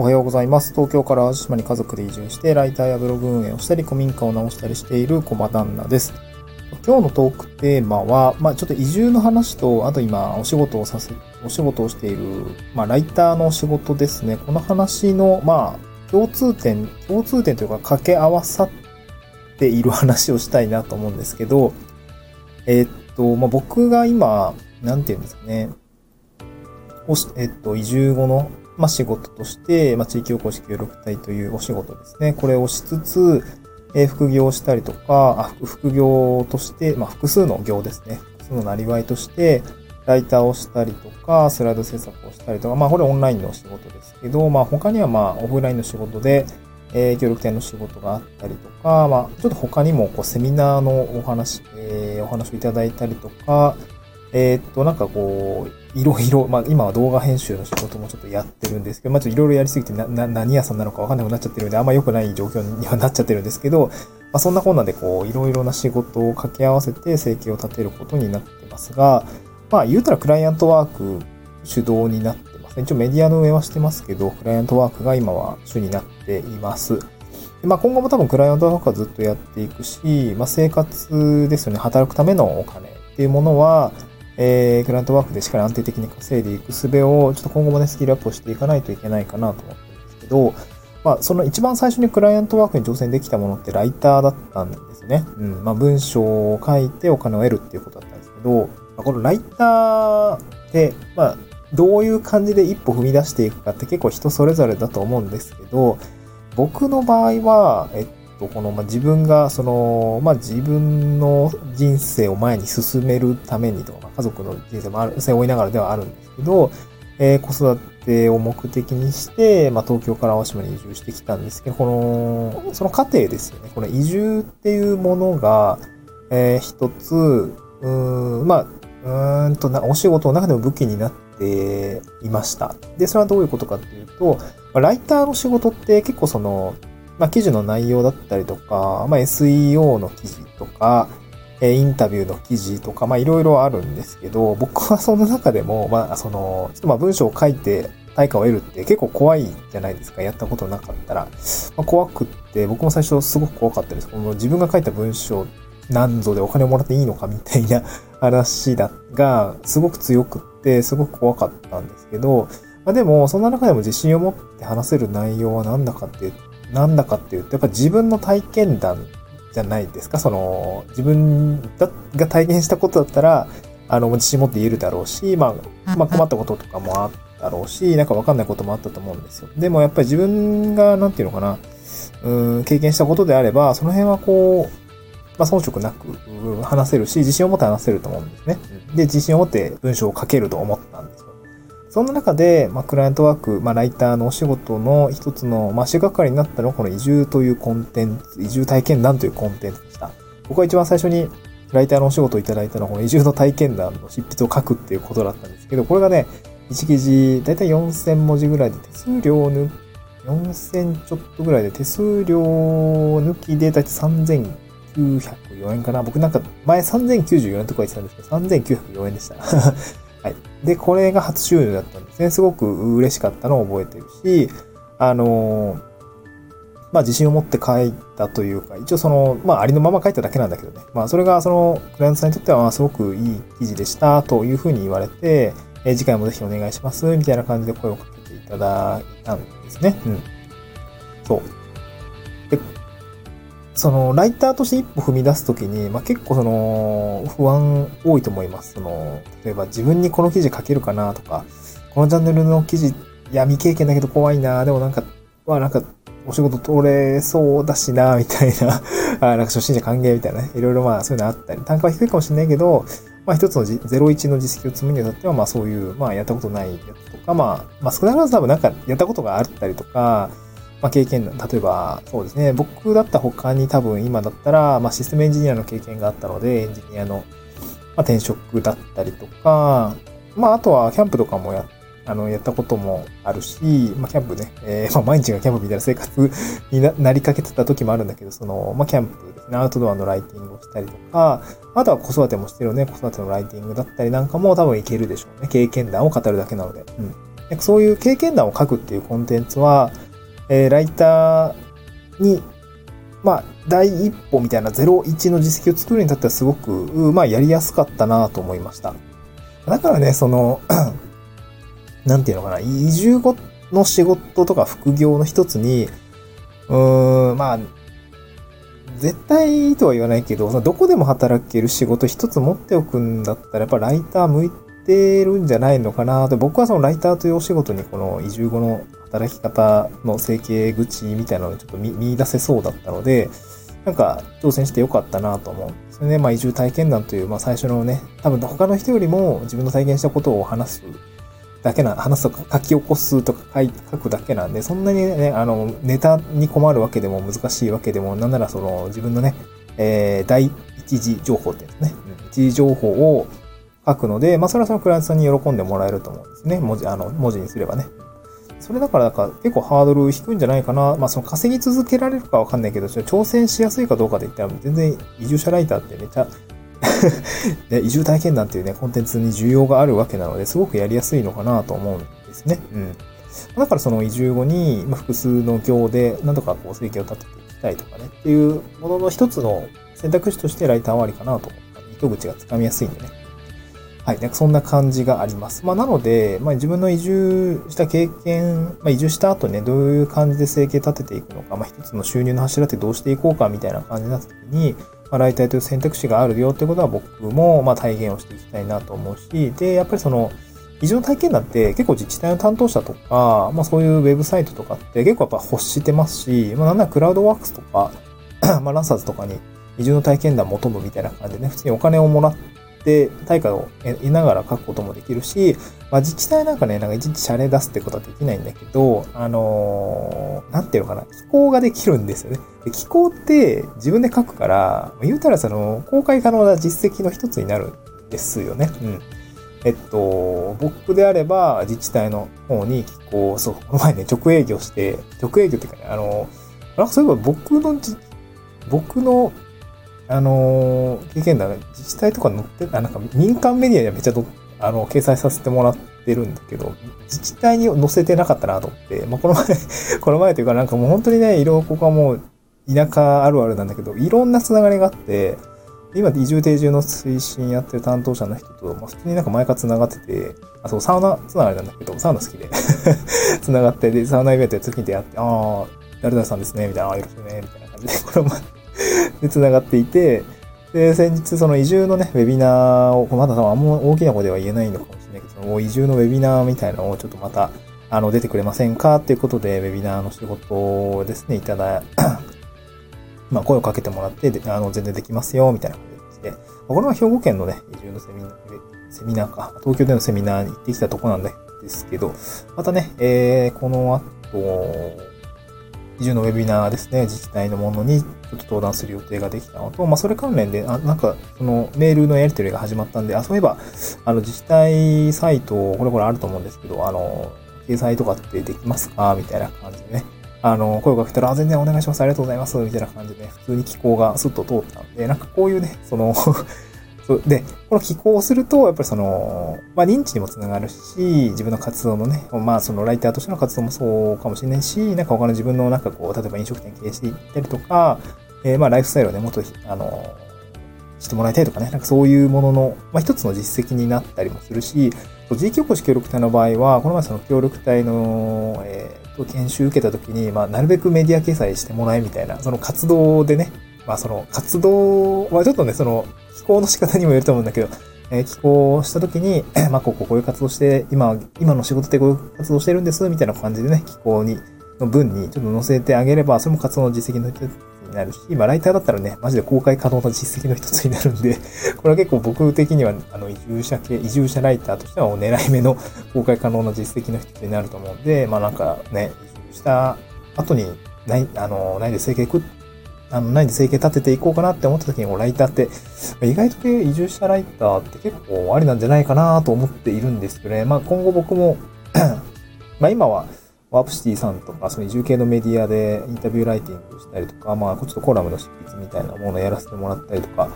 おはようございます。東京から淡路島に家族で移住して、ライターやブログ運営をしたり、古民家を直したりしている小場旦那です。今日のトークテーマは、まあちょっと移住の話と、あと今お仕事をさせ、お仕事をしている、まあライターの仕事ですね。この話の、まあ共通点、共通点というか掛け合わさっている話をしたいなと思うんですけど、えーっと、まあ僕が今、なんていうんですかね。えっと、移住後の、まあ、仕事として、まあ、地域おこし協力隊というお仕事ですね。これをしつつ、えー副業をしたりとか、あ副業として、まあ、複数の業ですね。複数のなりわいとして、ライターをしたりとか、スライド制作をしたりとか、まあ、これオンラインの仕事ですけど、まあ、他にはまあ、オフラインの仕事で、えー協力隊の仕事があったりとか、まあ、ちょっと他にも、こう、セミナーのお話、えーお話をいただいたりとか、えーっと、なんかこう、いろいろ、まあ今は動画編集の仕事もちょっとやってるんですけど、まあちょっといろいろやりすぎてな、な、何屋さんなのかわかんなくなっちゃってるんで、あんま良くない状況にはなっちゃってるんですけど、まあそんなこんなでこう、いろいろな仕事を掛け合わせて生計を立てることになってますが、まあ言うたらクライアントワーク主導になってますね。一応メディアの上はしてますけど、クライアントワークが今は主になっています。まあ今後も多分クライアントワークはずっとやっていくし、まあ生活ですよね、働くためのお金っていうものは、えー、クライアントワークでしっかり安定的に稼いでいく術を、ちょっと今後もね、スキルアップをしていかないといけないかなと思ってるんですけど、まあ、その一番最初にクライアントワークに挑戦できたものってライターだったんですね。うん。まあ、文章を書いてお金を得るっていうことだったんですけど、まあ、このライターって、まあ、どういう感じで一歩踏み出していくかって結構人それぞれだと思うんですけど、僕の場合は、えっと、この、まあ、自分が、その、まあ、自分の人生を前に進めるためにとか、まあ家族の人生もある、背負いながらではあるんですけど、えー子育てを目的にして、まあ、東京から淡島に移住してきたんですけど、この、その過程ですよね。この移住っていうものが、えー一つ、うん、まあ、うんとな、お仕事の中でも武器になっていました。で、それはどういうことかっていうと、まあライターの仕事って結構その、まあ、記事の内容だったりとか、まあ、SEO の記事とか、えインタビューの記事とか、まあ、いろいろあるんですけど、僕はその中でも、まあ、その、ちょっとまあ、文章を書いて対価を得るって結構怖いじゃないですか。やったことなかったら。まあ、怖くって、僕も最初すごく怖かったです。この自分が書いた文章何ぞでお金をもらっていいのかみたいな 話だが、すごく強くって、すごく怖かったんですけど、まあ、でも、そんな中でも自信を持って話せる内容は何だかっていう、なんだかっていうと、やっぱ自分の体験談じゃないですか？その、自分だが体験したことだったら、あの、自信持って言えるだろうし、まあ、まあ困ったこととかもあったろうし、なんかわかんないこともあったと思うんですよ。でもやっぱり自分が、なんていうのかな、うん、経験したことであれば、その辺はこう、まあ、遜色なくうん話せるし、自信を持って話せると思うんですね。で、自信を持って文章を書けると思ったんですよ。そんな中で、まあ、クライアントワーク、まあ、ライターのお仕事の一つの、まあ、足がかりになったのは、この移住というコンテンツ、移住体験談というコンテンツでした。僕は一番最初に、ライターのお仕事をいただいたのは、この移住の体験談の執筆を書くっていうことだったんですけど、これがね、一記事、だいたい4000文字ぐらいで手数料抜4000ちょっとぐらいで手数料抜きでだいたい3904円かな。僕なんか前3094円とか言ってたんですけど、3904円でした。はい。で、これが初収入だったんですね。すごく嬉しかったのを覚えてるし、あのーまあ自信を持って書いたというか、一応その、まあありのまま書いただけなんだけどね。まあそれがそのクライアントさんにとってはすごくいい記事でしたというふうに言われて、えー次回もぜひお願いしますみたいな感じで声をかけていただいたんですね。うん。そう。その、ライターとして一歩踏み出すときに、まあ、結構その、不安多いと思います。その、例えば自分にこの記事書けるかなとか、このチャンネルの記事、いや、未経験だけど怖いな、でもなんか、まあなんか、お仕事通れそうだしな、みたいな、あなんか初心者歓迎みたいなね、いろいろまあそういうのあったり、単価は低いかもしれないけど、まあ一つのじ01の実績を積むにあたっては、まあそういう、まあやったことないやつとか、まあ、まあ少なからず多分なんかやったことがあったりとか、まあ経験、例えばそうですね、僕だったら他に多分今だったら、まあシステムエンジニアの経験があったので、エンジニアの、まあ、転職だったりとか、まああとはキャンプとかもやあの、やったこともあるし、まあ、キャンプね、えー まあ、毎日がキャンプみたいな生活 になりかけてた時もあるんだけど、その、まあ、キャンプですね、アウトドアのライティングをしたりとか、あとは子育てもしてるね、子育てのライティングだったりなんかも多分いけるでしょうね。経験談を語るだけなので。うん。そういう経験談を書くっていうコンテンツは、えー、ライターに、まあ、第一歩みたいな01の実績を作るに至ってはすごく、まあ、やりやすかったなと思いました。だからね、その なんていうのかな、移住後の仕事とか副業の一つに、うーん、まあ、絶対とは言わないけど、どこでも働ける仕事一つ持っておくんだったら、やっぱライター向いてるんじゃないのかなと、僕はそのライターというお仕事にこの移住後の働き方の整形口みたいなのをちょっと見出せそうだったので、なんか挑戦してよかったなと思うんでね。まあ移住体験談という、まあ最初のね、多分他の人よりも自分の体験したことを話すだけな、話すとか書き起こすとか書くだけなんで、そんなにね、あの、ネタに困るわけでも難しいわけでも、なんならその自分のね、えー、第一次情報ってやつね、一次情報を書くので、まあそれはそのクライアントさんに喜んでもらえると思うんですね。文字、あの、文字にすればね。それだから、だか結構ハードル低いんじゃないかな。まあその稼ぎ続けられるかわかんないけど、挑戦しやすいかどうかで言ったら、全然移住者ライターってめちゃで 移住体験談っていうね、コンテンツに需要があるわけなので、すごくやりやすいのかなと思うんですね。うん。だからその移住後に、ま複数の行で、なんとかこう、生計を立てていきたいとかね、っていうものの一つの選択肢としてライター終わりかなと思った。糸口がつかみやすいんでね。はい。なんかそんな感じがあります。まあ、なので、まあ、自分の移住した経験、まあ、移住した後ね、どういう感じで生計立てていくのか、まあ、一つの収入の柱ってどうしていこうかみたいな感じになった時に、まあ、ライターという選択肢があるよってことは僕も、まあ、体現をしていきたいなと思うし、で、やっぱりその、移住の体験談って結構自治体の担当者とか、まあそういうウェブサイトとかって結構やっぱ欲してますし、まあなんならクラウドワークスとか、まあランサーズとかに移住の体験談求むみたいな感じでね、普通にお金をもらっで、対価を得ながら書くこともできるし、まあ、自治体なんかね、なんか一日謝礼出すってことはできないんだけど、あのー、なんていうのかな、寄稿ができるんですよね。で寄稿って自分で書くから、言うたらその、公開可能な実績の一つになるんですよね。うん。えっと、僕であれば自治体の方に寄稿、そう、この前ね、直営業して、直営業っていうかね、あの、なんかそういえば僕の僕のあのー、経験談、自治体とか載ってあ、なんか民間メディアにはめっちゃあの、掲載させてもらってるんだけど、自治体に載せてなかったなと思って、まあ、この前この前というかなんかもう本当にね、いろいろここはもう田舎あるあるなんだけど、いろんなつながりがあって、今、移住定住の推進やってる担当者の人と、まあ、普通になんか前から繋がってて、あ、そう、サウナつながりなんだけど、サウナ好きで 繋がって、で、サウナイベントで次に出会って、ああ、誰々さんですね、みたいな、ああ、よろしくね、みたいな感じで、これ前、で、繋がっていて、で、先日その移住のね、ウェビナーを、まだ多分あんま大きな声では言えないのかもしれないけど、その移住のウェビナーみたいなのをちょっとまた、あの、出てくれませんかっていうことで、ウェビナーの仕事をですね、いただ、まあ、声をかけてもらって、あの、全然できますよ、みたいな感じで。これは兵庫県のね、移住のセミナー、セミナーか、東京でのセミナーに行ってきたとこなんですけど、またね、えー、この後、移住のウェビナーですね、自治体のものにちょっと登壇する予定ができたのと、まあ、それ関連で、あなんか、そのメールのやり取りが始まったんで、あ、そういえば、あの、自治体サイト、これこれあると思うんですけど、あの、掲載とかってできますか？みたいな感じでね。あの、声をかけたら、あ、全然お願いします。ありがとうございます。みたいな感じで、ね、普通に気候がスッと通ったんで、なんかこういうね、そので、この寄稿をすると、やっぱりその、まあ認知にもつながるし、自分の活動のね、まあそのライターとしての活動もそうかもしれないし、なんか他の自分のなんかこう、例えば飲食店経営していったりとか、えー、まあライフスタイルをね、もっと、あの、してもらいたいとかね、なんかそういうものの、まあ一つの実績になったりもするし、地域おこし協力隊の場合は、この前その協力隊の、えー、と研修受けた時に、まあなるべくメディア掲載してもらえみたいな、その活動でね、まあその活動はちょっとね、その寄稿の仕方にもよると思うんだけど、えー、寄稿した時に、まあこうここういう活動して、今、今の仕事でこういう活動してるんです、みたいな感じでね、寄稿に、の文にちょっと載せてあげれば、それも活動の実績の一つになるし、まあライターだったらね、マジで公開可能な実績の一つになるんで、これは結構僕的には、あの、移住者系、移住者ライターとしてはお狙い目の 公開可能な実績の一つになると思うんで、まあなんかね、移住した後に、ない、あの、ないで生計食って、あの、何で生計立てていこうかなって思った時に、ライターって、意外と移住したライターって結構ありなんじゃないかなと思っているんですけどね。まあ今後僕も まあ今は、ワープシティさんとか、その移住系のメディアでインタビューライティングしたりとか、まあちょっとコラムの執筆みたいなものをやらせてもらったりとか、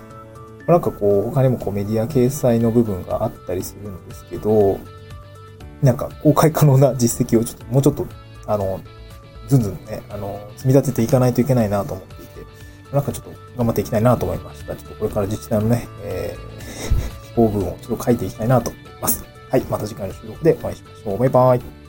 なんかこう、他にもこうメディア掲載の部分があったりするんですけど、なんか公開可能な実績をちょっと、もうちょっと、あの、ずんずんね、あの、積み立てていかないといけないなと思って、なんかちょっと頑張っていきたいなと思いました。ちょっとこれから自治体のね、えー、飛行文をちょっと書いていきたいなと思います。はい、また次回の収録でお会いしましょう。バイバイ。